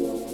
you.